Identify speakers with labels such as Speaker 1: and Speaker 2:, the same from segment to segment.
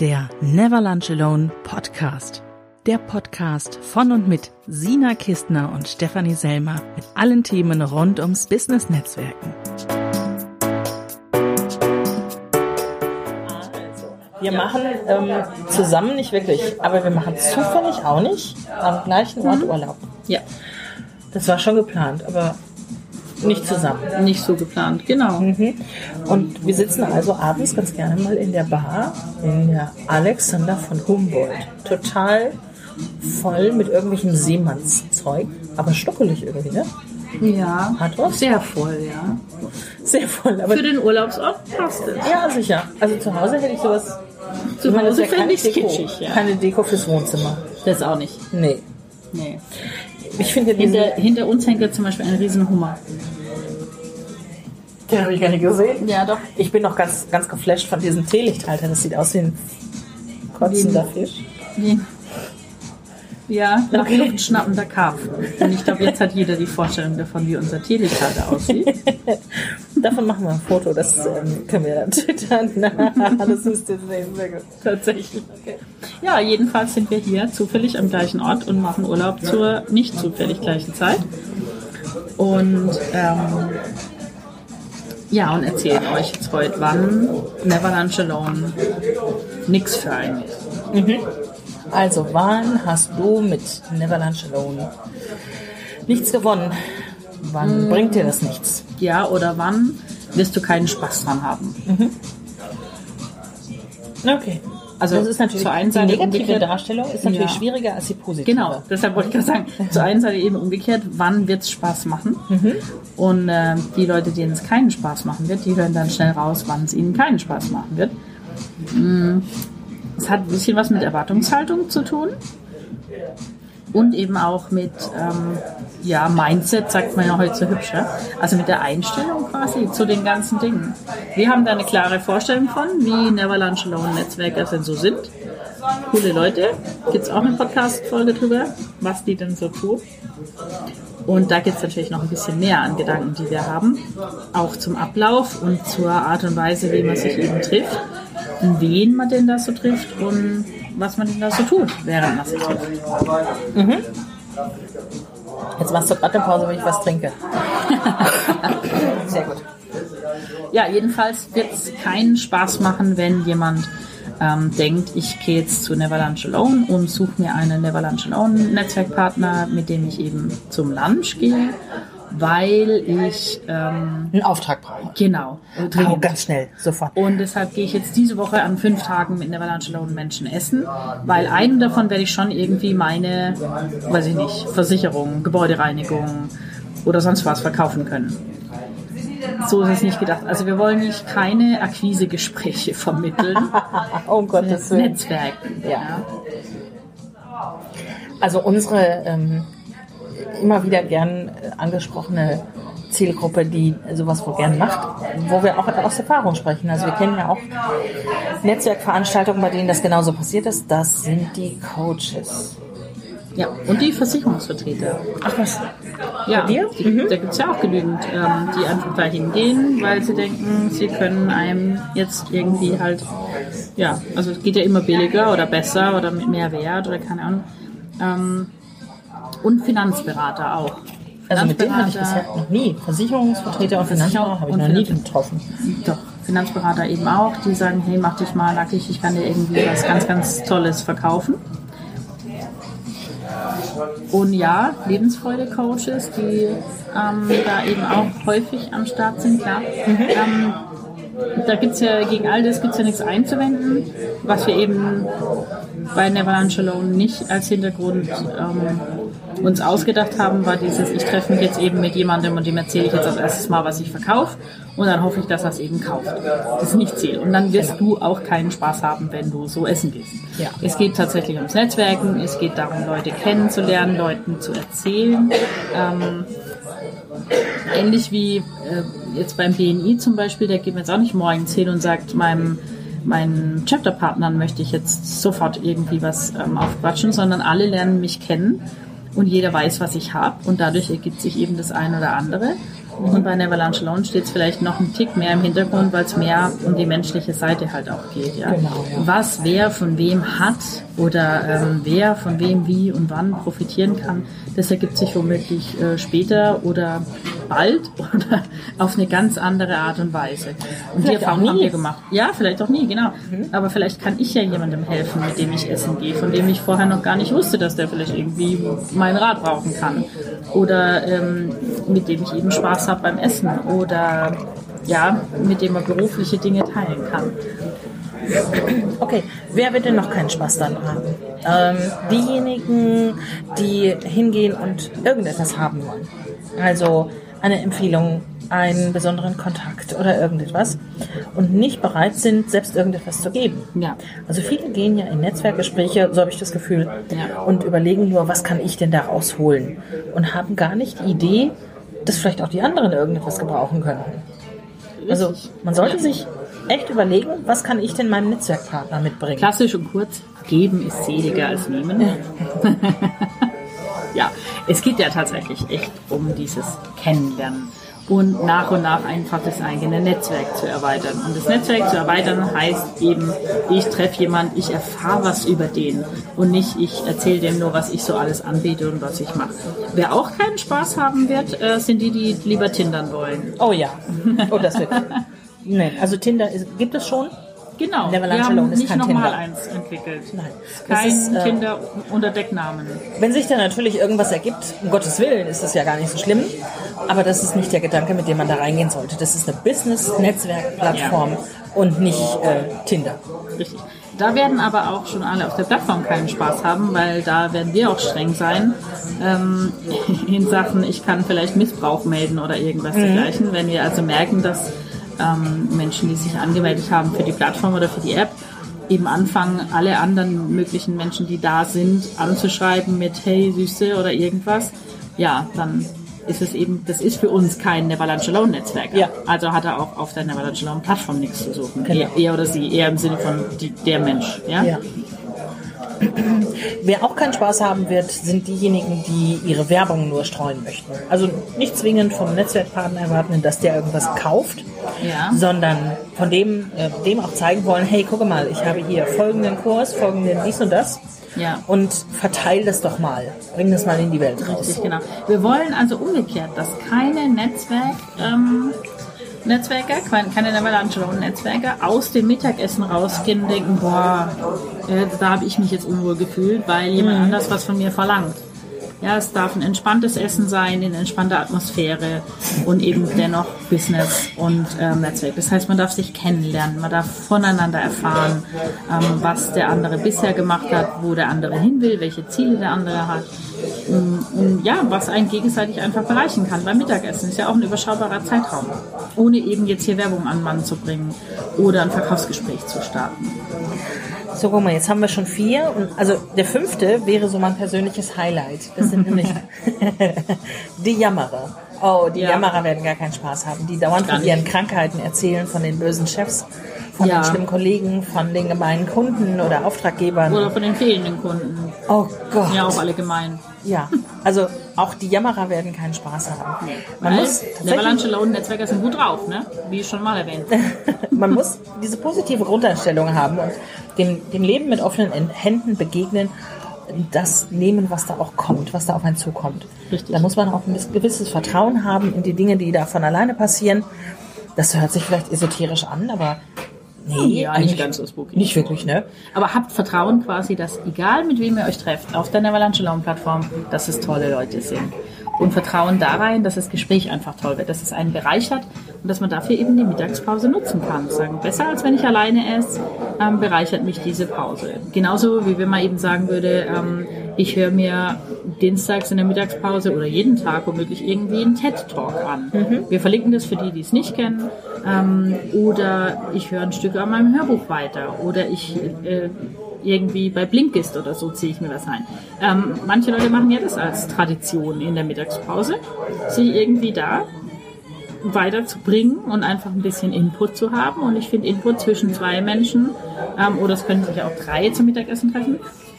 Speaker 1: der Never Lunch Alone Podcast. Der Podcast von und mit Sina Kistner und Stefanie Selmer mit allen Themen rund ums Business Netzwerken.
Speaker 2: Wir machen ähm, zusammen nicht wirklich, aber wir machen zufällig auch nicht am gleichen Ort Urlaub.
Speaker 3: Ja,
Speaker 2: Das war schon geplant, aber nicht zusammen.
Speaker 3: nicht so geplant, genau.
Speaker 2: Mhm. Und wir sitzen also abends ganz gerne mal in der Bar in der Alexander von Humboldt. Total voll mit irgendwelchem Seemannszeug, aber stockelig irgendwie, ne?
Speaker 3: Ja,
Speaker 2: Hat was?
Speaker 3: sehr voll, ja.
Speaker 2: Sehr voll, aber
Speaker 3: Für den Urlaubsort passt es.
Speaker 2: ja, sicher. Also zu Hause hätte ich sowas.
Speaker 3: Zu Hause fände ich
Speaker 2: Deko,
Speaker 3: kitschig, ja.
Speaker 2: Keine Deko fürs Wohnzimmer.
Speaker 3: Das auch nicht.
Speaker 2: Nee.
Speaker 3: Nee.
Speaker 2: Ich finde
Speaker 3: Hinter, hinter uns hängt ja zum Beispiel ein Riesenhummer.
Speaker 2: den habe ich gar nicht gesehen.
Speaker 3: Ja, doch.
Speaker 2: Ich bin noch ganz, ganz geflasht von diesem Teelichthalter. Das sieht aus wie ein kotzender Fisch.
Speaker 3: Wie, ja, nach
Speaker 2: Okay.
Speaker 3: Luft schnappender Karpfen. Und ich glaube, jetzt hat jeder die Vorstellung davon, wie unser Teelichthalter aussieht.
Speaker 2: Davon machen wir ein Foto. Das ähm, können wir dann twittern. das müsst ihr sehen. Sehr gut.
Speaker 3: Tatsächlich. Ja, jedenfalls sind wir hier zufällig am gleichen Ort und machen Urlaub zur nicht zufällig gleichen Zeit. Und ähm, ja, und erzählen euch jetzt heute, wann Never Lunch Alone nix für einen ist.
Speaker 2: Also, wann hast du mit Never Lunch Alone nichts gewonnen? Wann bringt dir das nichts?
Speaker 3: Ja, oder wann wirst du keinen Spaß dran haben?
Speaker 2: Okay.
Speaker 3: Also
Speaker 2: das ist natürlich
Speaker 3: zur einen
Speaker 2: die
Speaker 3: Seite
Speaker 2: negative
Speaker 3: umgekehrt-
Speaker 2: Darstellung ist natürlich
Speaker 3: Ja.
Speaker 2: schwieriger als die positive.
Speaker 3: Genau, deshalb wollte ich gerade sagen, zur einen Seite eben umgekehrt, wann wird es Spaß machen? Und äh, die Leute, denen es keinen Spaß machen wird, die hören dann schnell raus, wann es ihnen keinen Spaß machen wird. Mm, Es hat ein bisschen was mit Erwartungshaltung zu tun und eben auch mit ähm, ja, Mindset, sagt man ja heute so hübsch, ja? also mit der Einstellung quasi zu den ganzen Dingen. Wir haben da eine klare Vorstellung von, wie Never Lunch Alone Netzwerker denn so sind. Coole Leute, gibt es auch eine Podcast-Folge drüber, was die denn so tun. Und da gibt es natürlich noch ein bisschen mehr an Gedanken, die wir haben. Auch zum Ablauf und zur Art und Weise, wie man sich eben trifft. Wen man denn da so trifft und was man denn da so tut, während man sich trifft.
Speaker 2: Jetzt machst du gerade eine Pause, wenn ich was trinke. Sehr gut.
Speaker 3: Ja, jedenfalls wird es keinen Spaß machen, wenn jemand ähm, denkt, ich gehe jetzt zu Never Lunch Alone und suche mir einen Never Lunch Alone Netzwerkpartner, mit dem ich eben zum Lunch gehe, weil ich ähm,
Speaker 2: Einen Auftrag brauche.
Speaker 3: genau
Speaker 2: Oh,
Speaker 3: dringend.
Speaker 2: ganz schnell, sofort.
Speaker 3: Und deshalb gehe ich jetzt diese Woche an fünf Tagen mit Never Lunch Alone Menschen essen, weil einem davon werde ich schon irgendwie meine, weiß ich nicht, Versicherung, Gebäudereinigung oder sonst was verkaufen können. So ist es nicht gedacht. Also wir wollen nicht keine Akquisegespräche vermitteln,
Speaker 2: Oh, um Gottes Willen.
Speaker 3: Netzwerken.
Speaker 2: Ja. Also unsere ähm, immer wieder gern äh, angesprochene Zielgruppe, die sowas wohl gern macht, wo wir auch aus Erfahrung sprechen. Also wir kennen ja auch Netzwerkveranstaltungen, bei denen das genauso passiert ist. Das sind die Coaches.
Speaker 3: Ja, und die Versicherungsvertreter.
Speaker 2: Ach was?
Speaker 3: Ja,
Speaker 2: dir?
Speaker 3: die, da gibt es ja auch genügend, ähm, die einfach da hingehen, weil sie denken, sie können einem jetzt irgendwie halt, ja, also es geht ja immer billiger oder besser oder mit mehr Wert oder keine Ahnung. Ähm, und Finanzberater auch.
Speaker 2: Also mit denen hatte ich bisher noch nie. Versicherungsvertreter und Finanzberater habe ich noch nie getroffen.
Speaker 3: Doch, Finanzberater eben auch, die sagen, hey, mach dich mal nackig, ich kann dir irgendwie was ganz, ganz Tolles verkaufen. Und ja, Lebensfreude-Coaches, die ähm, da eben auch häufig am Start sind, klar. Ähm, da gibt's ja, gegen all das gibt's ja nichts einzuwenden, was wir eben bei Never Lunch Alone nicht als Hintergrund ähm, uns ausgedacht haben, war dieses, ich treffe mich jetzt eben mit jemandem und dem erzähle ich jetzt als erstes mal, was ich verkaufe und dann hoffe ich, dass er es eben kauft. Das ist nicht Ziel. Und dann wirst du auch keinen Spaß haben, wenn du so essen gehst.
Speaker 2: Ja.
Speaker 3: Es geht tatsächlich ums Netzwerken, es geht darum, Leute kennenzulernen, Leuten zu erzählen. Ähm, ähnlich wie äh, jetzt beim BNI zum Beispiel, der geht mir jetzt auch nicht morgens hin und sagt meinem meinen Chapterpartnern möchte ich jetzt sofort irgendwie was ähm, aufquatschen, sondern alle lernen mich kennen und jeder weiß, was ich habe und dadurch ergibt sich eben das eine oder andere Und bei Neverland Alone steht es vielleicht noch ein Tick mehr im Hintergrund, weil es mehr um die menschliche Seite halt auch geht. Ja?
Speaker 2: Genau, ja.
Speaker 3: Was wer von wem hat oder ähm, wer von wem wie und wann profitieren kann, das ergibt sich womöglich äh, später oder bald oder auf eine ganz andere Art und Weise. Und
Speaker 2: Vielleicht
Speaker 3: die Erfahrung haben wir gemacht. Ja, vielleicht auch nie, genau. Aber vielleicht kann ich ja jemandem helfen, mit dem ich essen gehe, von dem ich vorher noch gar nicht wusste, dass der vielleicht irgendwie meinen Rat brauchen kann. Oder ähm, mit dem ich eben Spaß habe beim Essen. Oder ja, mit dem man berufliche Dinge teilen kann.
Speaker 2: Okay, wer wird denn noch keinen Spaß daran haben? Ähm, diejenigen, die hingehen und irgendetwas haben wollen. Also eine Empfehlung, einen besonderen Kontakt oder irgendetwas und nicht bereit sind, selbst irgendetwas zu geben.
Speaker 3: Ja.
Speaker 2: Also viele gehen ja in Netzwerkgespräche, so habe ich das Gefühl,
Speaker 3: Ja.
Speaker 2: und überlegen nur, was kann ich denn da rausholen? Und haben gar nicht die Idee, dass vielleicht auch die anderen irgendetwas gebrauchen könnten. Also man sollte sich echt überlegen, was kann ich denn meinem Netzwerkpartner mitbringen?
Speaker 3: Klassisch und kurz, geben ist seliger als nehmen. ja, es geht ja tatsächlich echt um dieses Kennenlernen und nach und nach einfach das eigene Netzwerk zu erweitern. Und das Netzwerk zu erweitern heißt eben, ich treffe jemanden, ich erfahre was über den und nicht ich erzähle dem nur, was ich so alles anbiete und was ich mache. Wer auch keinen Spaß haben wird, äh, sind die, die lieber tindern wollen.
Speaker 2: Oh ja. Oh, das wird. nee, also Tinder ist, gibt es schon.
Speaker 3: Genau,
Speaker 2: Neverland
Speaker 3: wir haben nicht nochmal eins entwickelt.
Speaker 2: Nein.
Speaker 3: Kein
Speaker 2: ist, äh,
Speaker 3: Tinder unter Decknamen.
Speaker 2: Wenn sich da natürlich irgendwas ergibt, um Gottes Willen, ist das ja gar nicht so schlimm. Aber das ist nicht der Gedanke, mit dem man da reingehen sollte. Das ist eine Business-Netzwerk-Plattform und nicht äh, Tinder.
Speaker 3: Richtig. Da werden aber auch schon alle auf der Plattform keinen Spaß haben, weil da werden wir auch streng sein ähm, in Sachen, ich kann vielleicht Missbrauch melden oder irgendwas dergleichen. Wenn wir also merken, dass ähm, Menschen, die sich angemeldet haben für die Plattform oder für die App, eben anfangen, alle anderen möglichen Menschen, die da sind, anzuschreiben mit Hey Süße oder irgendwas, ja, dann ist es eben, das ist für uns kein Neverland Alone Netzwerk.
Speaker 2: Ja.
Speaker 3: Also hat er auch auf der Neverland Alone Plattform nichts zu suchen.
Speaker 2: Genau.
Speaker 3: Er, er oder sie, eher im Sinne von die, der Mensch. Ja?
Speaker 2: Ja. Wer auch keinen Spaß haben wird, sind diejenigen, die ihre Werbung nur streuen möchten. Also nicht zwingend vom Netzwerkpartner erwarten, dass der irgendwas kauft,
Speaker 3: Ja.
Speaker 2: sondern von dem, äh, dem auch zeigen wollen, hey, gucke mal, ich habe hier folgenden Kurs, folgenden dies und das
Speaker 3: Ja.
Speaker 2: und verteile das doch mal, bring das mal in die Welt raus.
Speaker 3: Richtig, genau. Wir wollen also umgekehrt, dass keine Netzwerk, ähm, Netzwerker, keine Alone Netzwerker aus dem Mittagessen rausgehen und denken, boah, äh, da habe ich mich jetzt unwohl gefühlt, weil jemand anders was von mir verlangt. Ja, es darf ein entspanntes Essen sein, in entspannter Atmosphäre und eben dennoch Business und ähm, Netzwerk. Das heißt, man darf sich kennenlernen, man darf voneinander erfahren, ähm, was der andere bisher gemacht hat, wo der andere hin will, welche Ziele der andere hat. Ähm, Und ja, was einen gegenseitig einfach bereichen kann. Beim Mittagessen ist ja auch ein überschaubarer Zeitraum. Ohne eben jetzt hier Werbung an Mann zu bringen oder ein Verkaufsgespräch zu starten.
Speaker 2: So, guck mal, jetzt haben wir schon vier. Und also der fünfte wäre so mein persönliches Highlight. Das sind nämlich die Jammerer. Oh, die
Speaker 3: Ja.
Speaker 2: Jammerer werden gar keinen Spaß haben. Die dauernd
Speaker 3: Gar
Speaker 2: von
Speaker 3: nicht.
Speaker 2: ihren Krankheiten erzählen, von den bösen Chefs, von
Speaker 3: Ja.
Speaker 2: den schlimmen Kollegen, von den gemeinen Kunden oder Auftraggebern.
Speaker 3: Oder von den fehlenden Kunden.
Speaker 2: oh Gott.
Speaker 3: Ja, auch alle gemein.
Speaker 2: Ja, also auch die Jammerer werden keinen Spaß haben. Man
Speaker 3: Weil
Speaker 2: muss
Speaker 3: Neverland
Speaker 2: tatsächlich,
Speaker 3: Alone Netzwerker sind gut drauf, ne? Wie schon mal erwähnt.
Speaker 2: man muss diese positive Grundeinstellung haben und dem, dem Leben mit offenen En- Händen begegnen, das nehmen, was da auch kommt, was da auf einen zukommt.
Speaker 3: Richtig.
Speaker 2: Da muss man auch ein gewisses Vertrauen haben in die Dinge, die da von alleine passieren. Das hört sich vielleicht esoterisch an, aber nee,
Speaker 3: Ja,
Speaker 2: eigentlich
Speaker 3: nicht ganz so spooky.
Speaker 2: Nicht wirklich, ne?
Speaker 3: Aber habt Vertrauen quasi, dass egal mit wem ihr euch trefft, auf der Neverland Alone Plattform, dass es tolle Leute sind. Und Vertrauen da rein, dass das Gespräch einfach toll wird, dass es einen bereichert und dass man dafür eben die Mittagspause nutzen kann. Sagen, besser als wenn ich alleine esse, ähm, bereichert mich diese Pause. Genauso wie wenn man eben sagen würde, ähm, ich höre mir dienstags in der Mittagspause oder jeden Tag womöglich irgendwie einen TED-Talk an. Wir verlinken das für die, die es nicht kennen. Ähm, oder ich höre ein Stück an meinem Hörbuch weiter. Oder ich äh, irgendwie bei Blinkist oder so ziehe ich mir was ein. Ähm, manche Leute machen ja das als Tradition in der Mittagspause, sich irgendwie da weiterzubringen und einfach ein bisschen Input zu haben. Und ich finde Input zwischen zwei Menschen, ähm, oder es können sich auch drei zum Mittagessen treffen,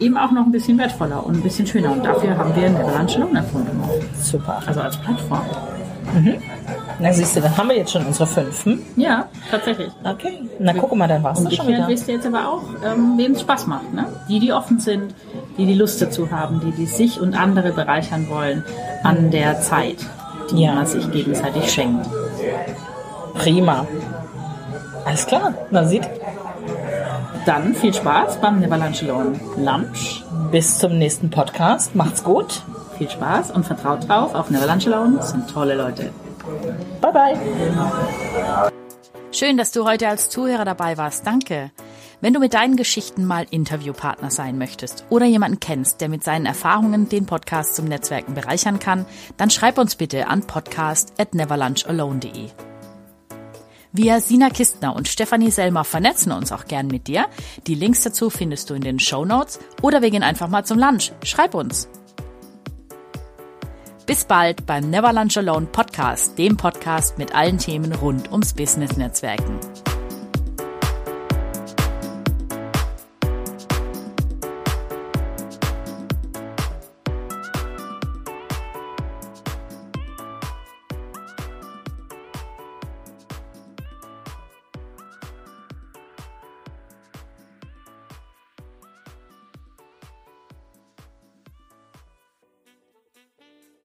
Speaker 3: eben auch noch ein bisschen wertvoller und ein bisschen schöner. Und dafür haben wir Neverland Alone erfunden.
Speaker 2: Super.
Speaker 3: Also als Plattform.
Speaker 2: Na siehst du, dann haben wir jetzt schon unsere fünf. Hm?
Speaker 4: Ja, tatsächlich.
Speaker 2: Okay. Na guck mal, dann war's das schon wieder.
Speaker 4: Wisst ihr jetzt aber auch, ähm, wem es Spaß macht. Ne? Die, die offen sind, die die Lust dazu haben, die, die sich und andere bereichern wollen an der Zeit, die
Speaker 2: Ja.
Speaker 4: man sich gegenseitig schenkt.
Speaker 2: Prima. Alles klar. Na sieht.
Speaker 4: Dann viel Spaß beim Never Lunch.
Speaker 2: Bis zum nächsten Podcast. Macht's gut.
Speaker 4: Viel Spaß und vertraut drauf, auf Never Lunch Alone sind tolle Leute.
Speaker 2: Bye bye.
Speaker 3: Schön, dass du heute als Zuhörer dabei warst. Danke. Wenn du mit deinen Geschichten mal Interviewpartner sein möchtest oder jemanden kennst, der mit seinen Erfahrungen den Podcast zum Netzwerken bereichern kann, dann schreib uns bitte an podcast at neverlunchalone.de. Wir, Sina Kistner und Stefanie Selmer, vernetzen uns auch gern mit dir. Die Links dazu findest du in den Show Notes oder wir gehen einfach mal zum Lunch. Schreib uns. Bis bald beim Never Lunch Alone Podcast, dem Podcast mit allen Themen rund ums Business-Netzwerken.